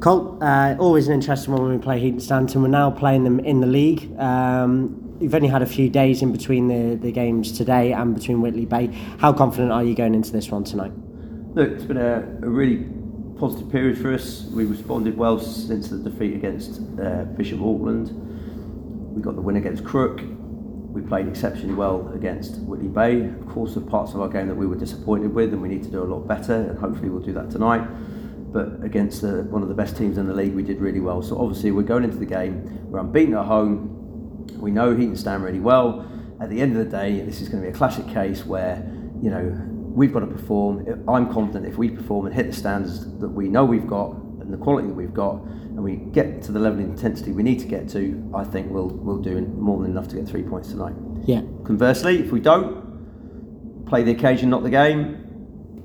Colt, uh, always an interesting one when we play Heaton Stannington. We're now playing them in the league. Um, you've only had a few days in between the, the games today and between Whitley Bay. How confident are you going into this one tonight? Look, it's been a, a really positive period for us. We responded well since the defeat against uh, Bishop Auckland. We got the win against Crook. We played exceptionally well against Whitley Bay. Of course, there were parts of our game that we were disappointed with, and we need to do a lot better. And hopefully, we'll do that tonight. But against one of the best teams in the league, we did really well. So obviously, we're going into the game. We're unbeaten at home. We know Heaton Stan really well. At the end of the day, this is going to be a classic case where you know we've got to perform. I'm confident if we perform and hit the standards that we know we've got and the quality that we've got, and we get to the level of intensity we need to get to, I think we'll we'll do more than enough to get three points tonight. Yeah. Conversely, if we don't play the occasion, not the game,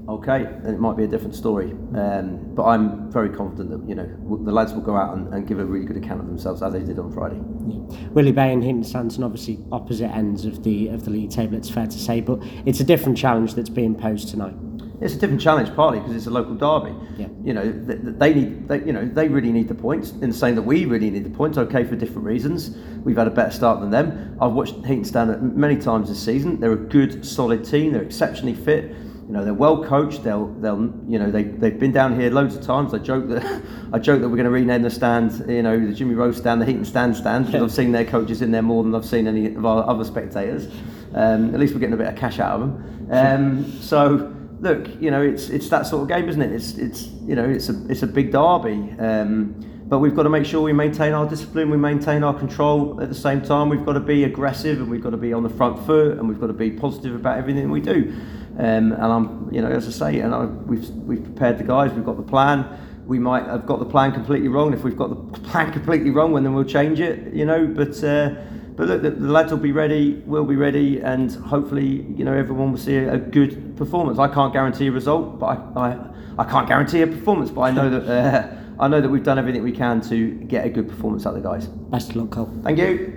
okay, then it might be a different story. Um, but I'm very confident that you know the lads will go out and, and give a really good account of themselves as they did on Friday. Yeah. Whitley Bay and Heaton Stannington obviously opposite ends of the of the league table. It's fair to say, but it's a different challenge that's being posed tonight. It's a different challenge, partly because it's a local derby. Yeah. You know, th- th- they need, they, you know, they really need the points. In saying that we really need the points, okay, for different reasons. We've had a better start than them. I've watched Heaton Stan many times this season. They're a good, solid team. They're exceptionally fit. You know, they're well coached. They'll, they'll, you know, they they've been down here loads of times. I joke that, I joke that we're going to rename the stand, you know, the Jimmy Rose stand, the Heaton Stan stand, because I've seen their coaches in there more than I've seen any of our other spectators. Um, at least we're getting a bit of cash out of them. Um, so look, you know, it's it's that sort of game, isn't it? It's it's you know, it's a it's a big derby. Um, but we've got to make sure we maintain our discipline, we maintain our control at the same time. We've got to be aggressive and we've got to be on the front foot and we've got to be positive about everything we do. Um, and I'm, you know, as I say, and I, we've we've prepared the guys. We've got the plan. We might have got the plan completely wrong. If we've got the plan completely wrong, well, then we'll change it. You know, but. Uh, but look, the, the lads will be ready, we'll be ready, and hopefully, you know, everyone will see a, a good performance. I can't guarantee a result, but I, I, I can't guarantee a performance. But I know that uh, I know that we've done everything we can to get a good performance out of the guys. Best of luck, Cole. Thank you.